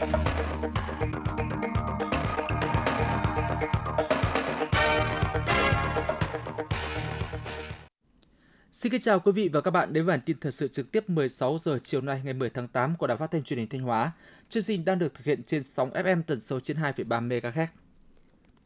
Xin kính chào quý vị và các bạn đến với bản tin thời sự trực tiếp 16 giờ chiều nay ngày 10 tháng 8 của Đài Phát thanh Truyền hình Thanh Hóa. Chương trình đang được thực hiện trên sóng FM tần số trên 2,3 MHz.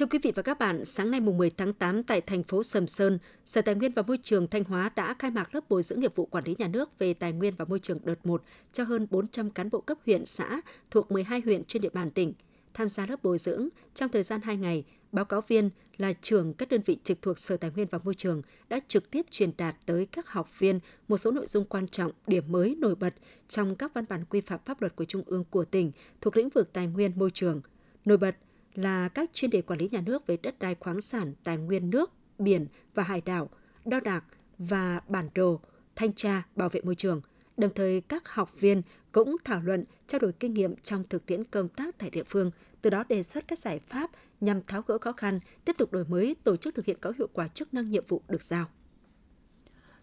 Thưa quý vị và các bạn, sáng nay mùng 10 tháng 8 tại thành phố Sầm Sơn, Sở Tài nguyên và Môi trường Thanh Hóa đã khai mạc lớp bồi dưỡng nghiệp vụ quản lý nhà nước về tài nguyên và môi trường đợt 1 cho hơn 400 cán bộ cấp huyện, xã thuộc 12 huyện trên địa bàn tỉnh. Tham gia lớp bồi dưỡng trong thời gian 2 ngày, báo cáo viên là trưởng các đơn vị trực thuộc Sở Tài nguyên và Môi trường đã trực tiếp truyền đạt tới các học viên một số nội dung quan trọng, điểm mới nổi bật trong các văn bản quy phạm pháp luật của Trung ương của tỉnh thuộc lĩnh vực tài nguyên môi trường. Nổi bật là các chuyên đề quản lý nhà nước về đất đai khoáng sản, tài nguyên nước, biển và hải đảo, đo đạc và bản đồ, thanh tra, bảo vệ môi trường. Đồng thời, các học viên cũng thảo luận, trao đổi kinh nghiệm trong thực tiễn công tác tại địa phương, từ đó đề xuất các giải pháp nhằm tháo gỡ khó khăn, tiếp tục đổi mới, tổ chức thực hiện có hiệu quả chức năng nhiệm vụ được giao.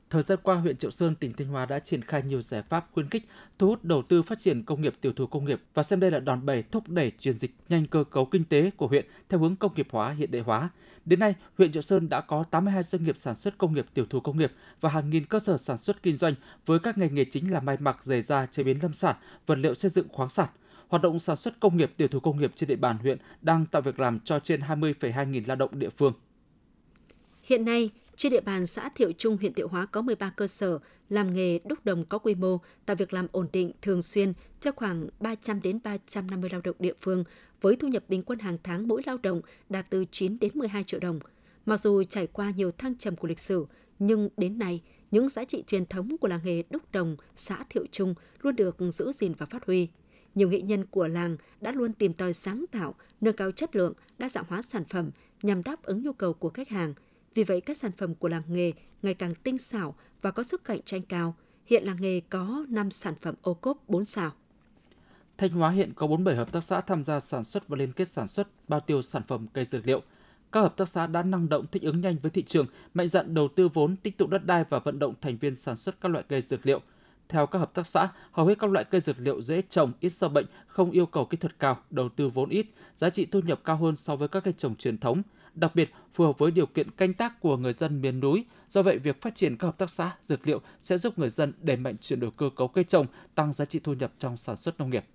Thời gian qua, huyện Triệu Sơn, tỉnh Thanh Hóa đã triển khai nhiều giải pháp khuyến khích, thu hút đầu tư phát triển công nghiệp tiểu thủ công nghiệp và xem đây là đòn bẩy thúc đẩy chuyển dịch nhanh cơ cấu kinh tế của huyện theo hướng công nghiệp hóa, hiện đại hóa. Đến nay, huyện Triệu Sơn đã có 82 doanh nghiệp sản xuất công nghiệp tiểu thủ công nghiệp và hàng nghìn cơ sở sản xuất kinh doanh với các ngành nghề chính là may mặc, giày da, chế biến lâm sản, vật liệu xây dựng khoáng sản – hoạt động sản xuất công nghiệp tiểu thủ công nghiệp trên địa bàn huyện đang tạo việc làm cho trên 20,2 nghìn lao động địa phương. Hiện nay, trên địa bàn xã Thiệu Trung, huyện Thiệu Hóa có 13 cơ sở làm nghề đúc đồng có quy mô, tạo việc làm ổn định thường xuyên cho khoảng 300 đến 350 lao động địa phương với thu nhập bình quân hàng tháng mỗi lao động đạt từ 9 đến 12 triệu đồng. Mặc dù trải qua nhiều thăng trầm của lịch sử, nhưng đến nay, những giá trị truyền thống của làng nghề đúc đồng xã Thiệu Trung luôn được giữ gìn và phát huy nhiều nghệ nhân của làng đã luôn tìm tòi sáng tạo, nâng cao chất lượng, đa dạng hóa sản phẩm nhằm đáp ứng nhu cầu của khách hàng. Vì vậy, các sản phẩm của làng nghề ngày càng tinh xảo và có sức cạnh tranh cao. Hiện làng nghề có 5 sản phẩm ô cốp 4 sao. Thanh Hóa hiện có 47 hợp tác xã tham gia sản xuất và liên kết sản xuất bao tiêu sản phẩm cây dược liệu. Các hợp tác xã đã năng động thích ứng nhanh với thị trường, mạnh dạn đầu tư vốn, tích tụ đất đai và vận động thành viên sản xuất các loại cây dược liệu – theo các hợp tác xã, hầu hết các loại cây dược liệu dễ trồng, ít sâu bệnh, không yêu cầu kỹ thuật cao, đầu tư vốn ít, giá trị thu nhập cao hơn so với các cây trồng truyền thống. Đặc biệt, phù hợp với điều kiện canh tác của người dân miền núi. Do vậy, việc phát triển các hợp tác xã dược liệu sẽ giúp người dân đẩy mạnh chuyển đổi cơ cấu cây trồng, tăng giá trị thu nhập trong sản xuất nông nghiệp.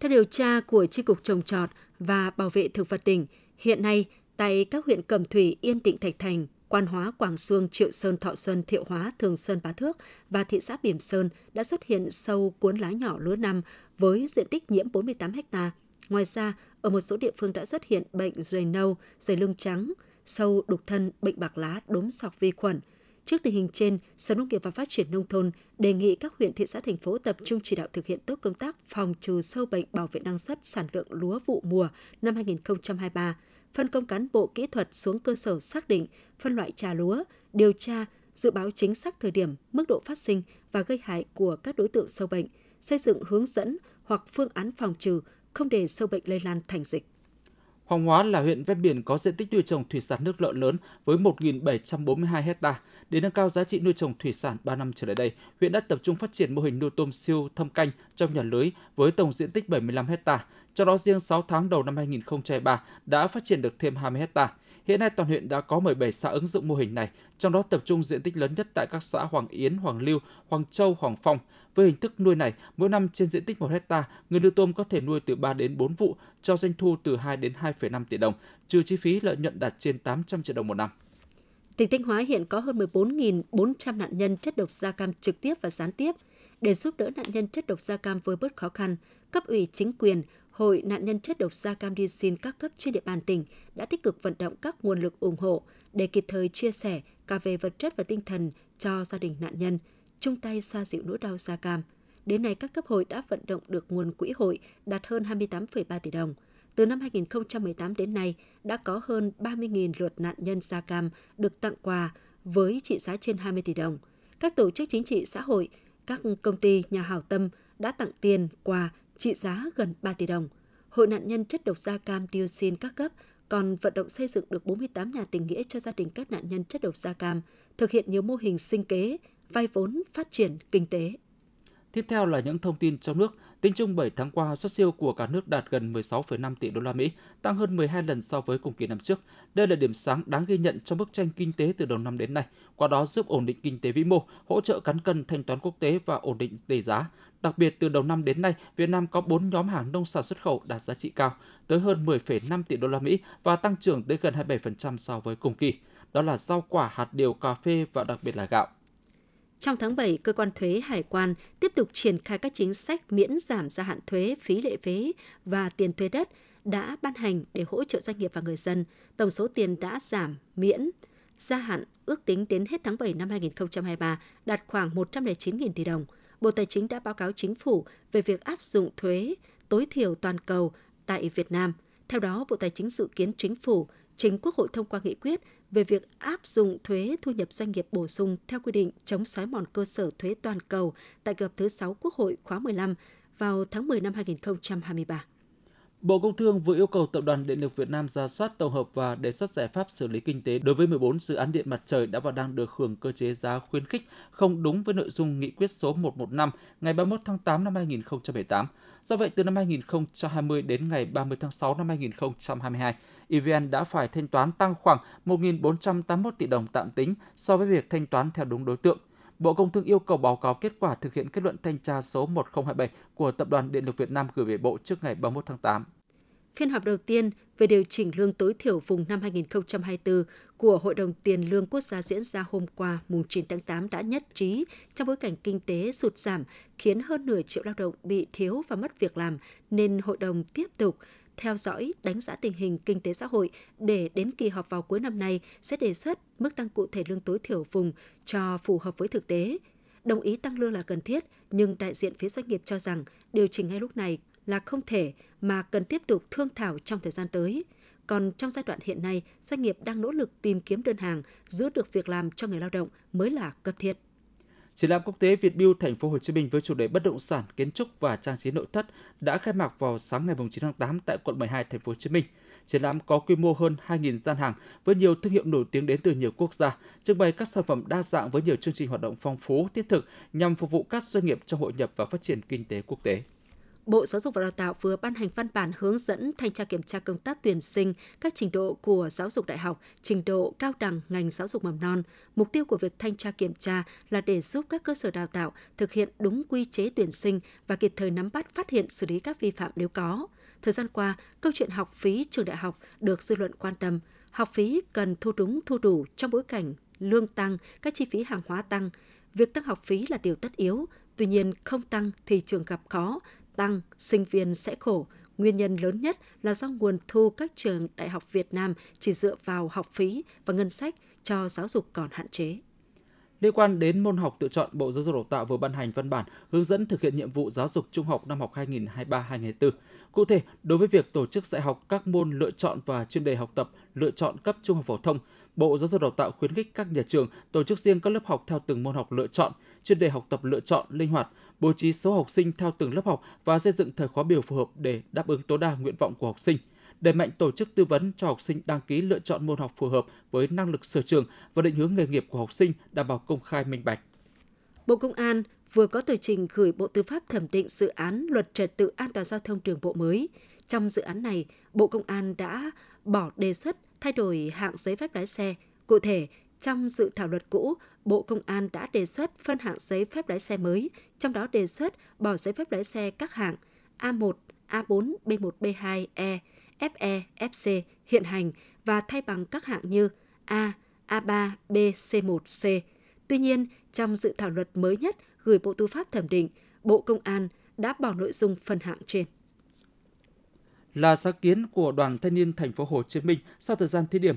Theo điều tra của Tri Cục Trồng Trọt và Bảo vệ Thực vật tỉnh, hiện nay tại các huyện Cẩm Thủy, Yên Định, Thạch Thành, Quan Hóa, Quảng Sương, Triệu Sơn, Thọ Xuân, Thiệu Hóa, Thường Xuân, Bá Thước và thị xã Bỉm Sơn đã xuất hiện sâu cuốn lá nhỏ lúa năm với diện tích nhiễm 48 ha. Ngoài ra, ở một số địa phương đã xuất hiện bệnh ruồi nâu, ruồi lưng trắng, sâu đục thân, bệnh bạc lá, đốm sọc vi khuẩn. Trước tình hình trên, Sở Nông nghiệp và Phát triển Nông thôn đề nghị các huyện, thị xã, thành phố tập trung chỉ đạo thực hiện tốt công tác phòng trừ sâu bệnh bảo vệ năng suất sản lượng lúa vụ mùa năm 2023 phân công cán bộ kỹ thuật xuống cơ sở xác định, phân loại trà lúa, điều tra, dự báo chính xác thời điểm, mức độ phát sinh và gây hại của các đối tượng sâu bệnh, xây dựng hướng dẫn hoặc phương án phòng trừ, không để sâu bệnh lây lan thành dịch. Hoàng Hóa là huyện ven biển có diện tích nuôi trồng thủy sản nước lợ lớn với 1.742 hecta. Để nâng cao giá trị nuôi trồng thủy sản 3 năm trở lại đây, huyện đã tập trung phát triển mô hình nuôi tôm siêu thâm canh trong nhà lưới với tổng diện tích 75 hecta. Trong đó riêng 6 tháng đầu năm 2023 đã phát triển được thêm 20 hecta. Hiện nay toàn huyện đã có 17 xã ứng dụng mô hình này, trong đó tập trung diện tích lớn nhất tại các xã Hoàng Yến, Hoàng Lưu, Hoàng Châu, Hoàng Phong. Với hình thức nuôi này, mỗi năm trên diện tích 1 hecta, người nuôi tôm có thể nuôi từ 3 đến 4 vụ, cho doanh thu từ 2 đến 2,5 tỷ đồng, trừ chi phí lợi nhuận đạt trên 800 triệu đồng một năm. Tỉnh Thanh Hóa hiện có hơn 14.400 nạn nhân chất độc da cam trực tiếp và gián tiếp. Để giúp đỡ nạn nhân chất độc da cam với bớt khó khăn, cấp ủy chính quyền, Hội nạn nhân chất độc da cam dioxin các cấp trên địa bàn tỉnh đã tích cực vận động các nguồn lực ủng hộ để kịp thời chia sẻ cả về vật chất và tinh thần cho gia đình nạn nhân, chung tay xoa dịu nỗi đau da cam. Đến nay, các cấp hội đã vận động được nguồn quỹ hội đạt hơn 28,3 tỷ đồng. Từ năm 2018 đến nay, đã có hơn 30.000 lượt nạn nhân da cam được tặng quà với trị giá trên 20 tỷ đồng. Các tổ chức chính trị xã hội, các công ty, nhà hảo tâm đã tặng tiền, quà trị giá gần 3 tỷ đồng. Hội nạn nhân chất độc da cam dioxin các cấp còn vận động xây dựng được 48 nhà tình nghĩa cho gia đình các nạn nhân chất độc da cam, thực hiện nhiều mô hình sinh kế, vay vốn phát triển kinh tế. Tiếp theo là những thông tin trong nước. Tính chung 7 tháng qua, xuất siêu của cả nước đạt gần 16,5 tỷ đô la Mỹ, tăng hơn 12 lần so với cùng kỳ năm trước. Đây là điểm sáng đáng ghi nhận trong bức tranh kinh tế từ đầu năm đến nay, qua đó giúp ổn định kinh tế vĩ mô, hỗ trợ cán cân thanh toán quốc tế và ổn định tỷ giá. Đặc biệt từ đầu năm đến nay, Việt Nam có 4 nhóm hàng nông sản xuất khẩu đạt giá trị cao, tới hơn 10,5 tỷ đô la Mỹ và tăng trưởng tới gần 27% so với cùng kỳ. Đó là rau quả, hạt điều, cà phê và đặc biệt là gạo. Trong tháng 7, cơ quan thuế hải quan tiếp tục triển khai các chính sách miễn giảm gia hạn thuế, phí lệ phí và tiền thuế đất đã ban hành để hỗ trợ doanh nghiệp và người dân. Tổng số tiền đã giảm, miễn, gia hạn ước tính đến hết tháng 7 năm 2023 đạt khoảng 109.000 tỷ đồng. Bộ Tài chính đã báo cáo chính phủ về việc áp dụng thuế tối thiểu toàn cầu tại Việt Nam. Theo đó, Bộ Tài chính dự kiến chính phủ chính Quốc hội thông qua nghị quyết về việc áp dụng thuế thu nhập doanh nghiệp bổ sung theo quy định chống xói mòn cơ sở thuế toàn cầu tại kỳ họp thứ 6 Quốc hội khóa 15 vào tháng 10 năm 2023. Bộ Công Thương vừa yêu cầu Tập đoàn Điện lực Việt Nam ra soát tổng hợp và đề xuất giải pháp xử lý kinh tế đối với 14 dự án điện mặt trời đã và đang được hưởng cơ chế giá khuyến khích không đúng với nội dung nghị quyết số 115 ngày 31 tháng 8 năm 2018. Do vậy, từ năm 2020 đến ngày 30 tháng 6 năm 2022, EVN đã phải thanh toán tăng khoảng 1.481 tỷ đồng tạm tính so với việc thanh toán theo đúng đối tượng. Bộ Công Thương yêu cầu báo cáo kết quả thực hiện kết luận thanh tra số 1027 của Tập đoàn Điện lực Việt Nam gửi về Bộ trước ngày 31 tháng 8. Phiên họp đầu tiên về điều chỉnh lương tối thiểu vùng năm 2024 của Hội đồng Tiền lương Quốc gia diễn ra hôm qua, mùng 9 tháng 8 đã nhất trí trong bối cảnh kinh tế sụt giảm khiến hơn nửa triệu lao động bị thiếu và mất việc làm, nên hội đồng tiếp tục theo dõi, đánh giá tình hình kinh tế xã hội để đến kỳ họp vào cuối năm nay sẽ đề xuất mức tăng cụ thể lương tối thiểu vùng cho phù hợp với thực tế. Đồng ý tăng lương là cần thiết, nhưng đại diện phía doanh nghiệp cho rằng điều chỉnh ngay lúc này là không thể mà cần tiếp tục thương thảo trong thời gian tới. Còn trong giai đoạn hiện nay, doanh nghiệp đang nỗ lực tìm kiếm đơn hàng, giữ được việc làm cho người lao động mới là cấp thiết. Triển lãm quốc tế Việt Build Thành phố Hồ Chí Minh với chủ đề bất động sản, kiến trúc và trang trí nội thất đã khai mạc vào sáng ngày 9 tháng 8 tại quận 12 Thành phố Hồ Chí Minh. Triển lãm có quy mô hơn 2.000 gian hàng với nhiều thương hiệu nổi tiếng đến từ nhiều quốc gia, trưng bày các sản phẩm đa dạng với nhiều chương trình hoạt động phong phú, thiết thực nhằm phục vụ các doanh nghiệp trong hội nhập và phát triển kinh tế quốc tế. Bộ Giáo dục và Đào tạo vừa ban hành văn bản hướng dẫn thanh tra kiểm tra công tác tuyển sinh các trình độ của giáo dục đại học, trình độ cao đẳng ngành giáo dục mầm non. Mục tiêu của việc thanh tra kiểm tra là để giúp các cơ sở đào tạo thực hiện đúng quy chế tuyển sinh và kịp thời nắm bắt phát hiện xử lý các vi phạm nếu có. Thời gian qua, câu chuyện học phí trường đại học được dư luận quan tâm. Học phí cần thu đúng thu đủ trong bối cảnh lương tăng, các chi phí hàng hóa tăng. Việc tăng học phí là điều tất yếu, Tuy nhiên, không tăng thì trường gặp khó, tăng, sinh viên sẽ khổ. Nguyên nhân lớn nhất là do nguồn thu các trường đại học Việt Nam chỉ dựa vào học phí và ngân sách cho giáo dục còn hạn chế. Liên quan đến môn học tự chọn, Bộ Giáo dục Đào tạo vừa ban hành văn bản hướng dẫn thực hiện nhiệm vụ giáo dục trung học năm học 2023-2024. Cụ thể, đối với việc tổ chức dạy học các môn lựa chọn và chuyên đề học tập lựa chọn cấp trung học phổ thông, Bộ Giáo dục Đào tạo khuyến khích các nhà trường tổ chức riêng các lớp học theo từng môn học lựa chọn, chuyên đề học tập lựa chọn linh hoạt, bố trí số học sinh theo từng lớp học và xây dựng thời khóa biểu phù hợp để đáp ứng tối đa nguyện vọng của học sinh đẩy mạnh tổ chức tư vấn cho học sinh đăng ký lựa chọn môn học phù hợp với năng lực sở trường và định hướng nghề nghiệp của học sinh đảm bảo công khai minh bạch. Bộ Công an vừa có tờ trình gửi Bộ Tư pháp thẩm định dự án luật trật tự an toàn giao thông đường bộ mới. Trong dự án này, Bộ Công an đã bỏ đề xuất thay đổi hạng giấy phép lái xe. Cụ thể, trong dự thảo luật cũ, Bộ Công an đã đề xuất phân hạng giấy phép lái xe mới, trong đó đề xuất bỏ giấy phép lái xe các hạng A1, A4, B1, B2, E, FE, FC hiện hành và thay bằng các hạng như A, A3, B, C1, C. Tuy nhiên, trong dự thảo luật mới nhất gửi Bộ Tư pháp thẩm định, Bộ Công an đã bỏ nội dung phân hạng trên. Là sáng kiến của Đoàn Thanh niên Thành phố Hồ Chí Minh sau thời gian thí điểm,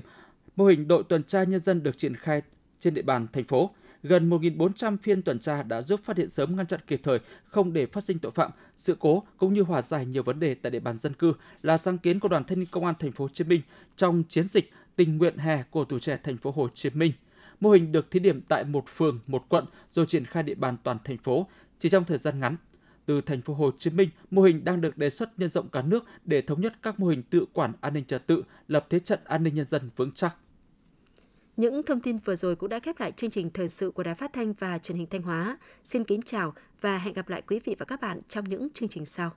mô hình đội tuần tra nhân dân được triển khai trên địa bàn thành phố. Gần 1.400 phiên tuần tra đã giúp phát hiện sớm ngăn chặn kịp thời, không để phát sinh tội phạm, sự cố cũng như hòa giải nhiều vấn đề tại địa bàn dân cư là sáng kiến của Đoàn Thanh niên Công an Thành phố Hồ Chí Minh trong chiến dịch tình nguyện hè của tuổi trẻ Thành phố Hồ Chí Minh. Mô hình được thí điểm tại một phường, một quận rồi triển khai địa bàn toàn thành phố chỉ trong thời gian ngắn. Từ thành phố Hồ Chí Minh, mô hình đang được đề xuất nhân rộng cả nước để thống nhất các mô hình tự quản an ninh trật tự, lập thế trận an ninh nhân dân vững chắc. Những thông tin vừa rồi cũng đã khép lại chương trình thời sự của Đài Phát thanh và Truyền hình Thanh Hóa. Xin kính chào và hẹn gặp lại quý vị và các bạn trong những chương trình sau.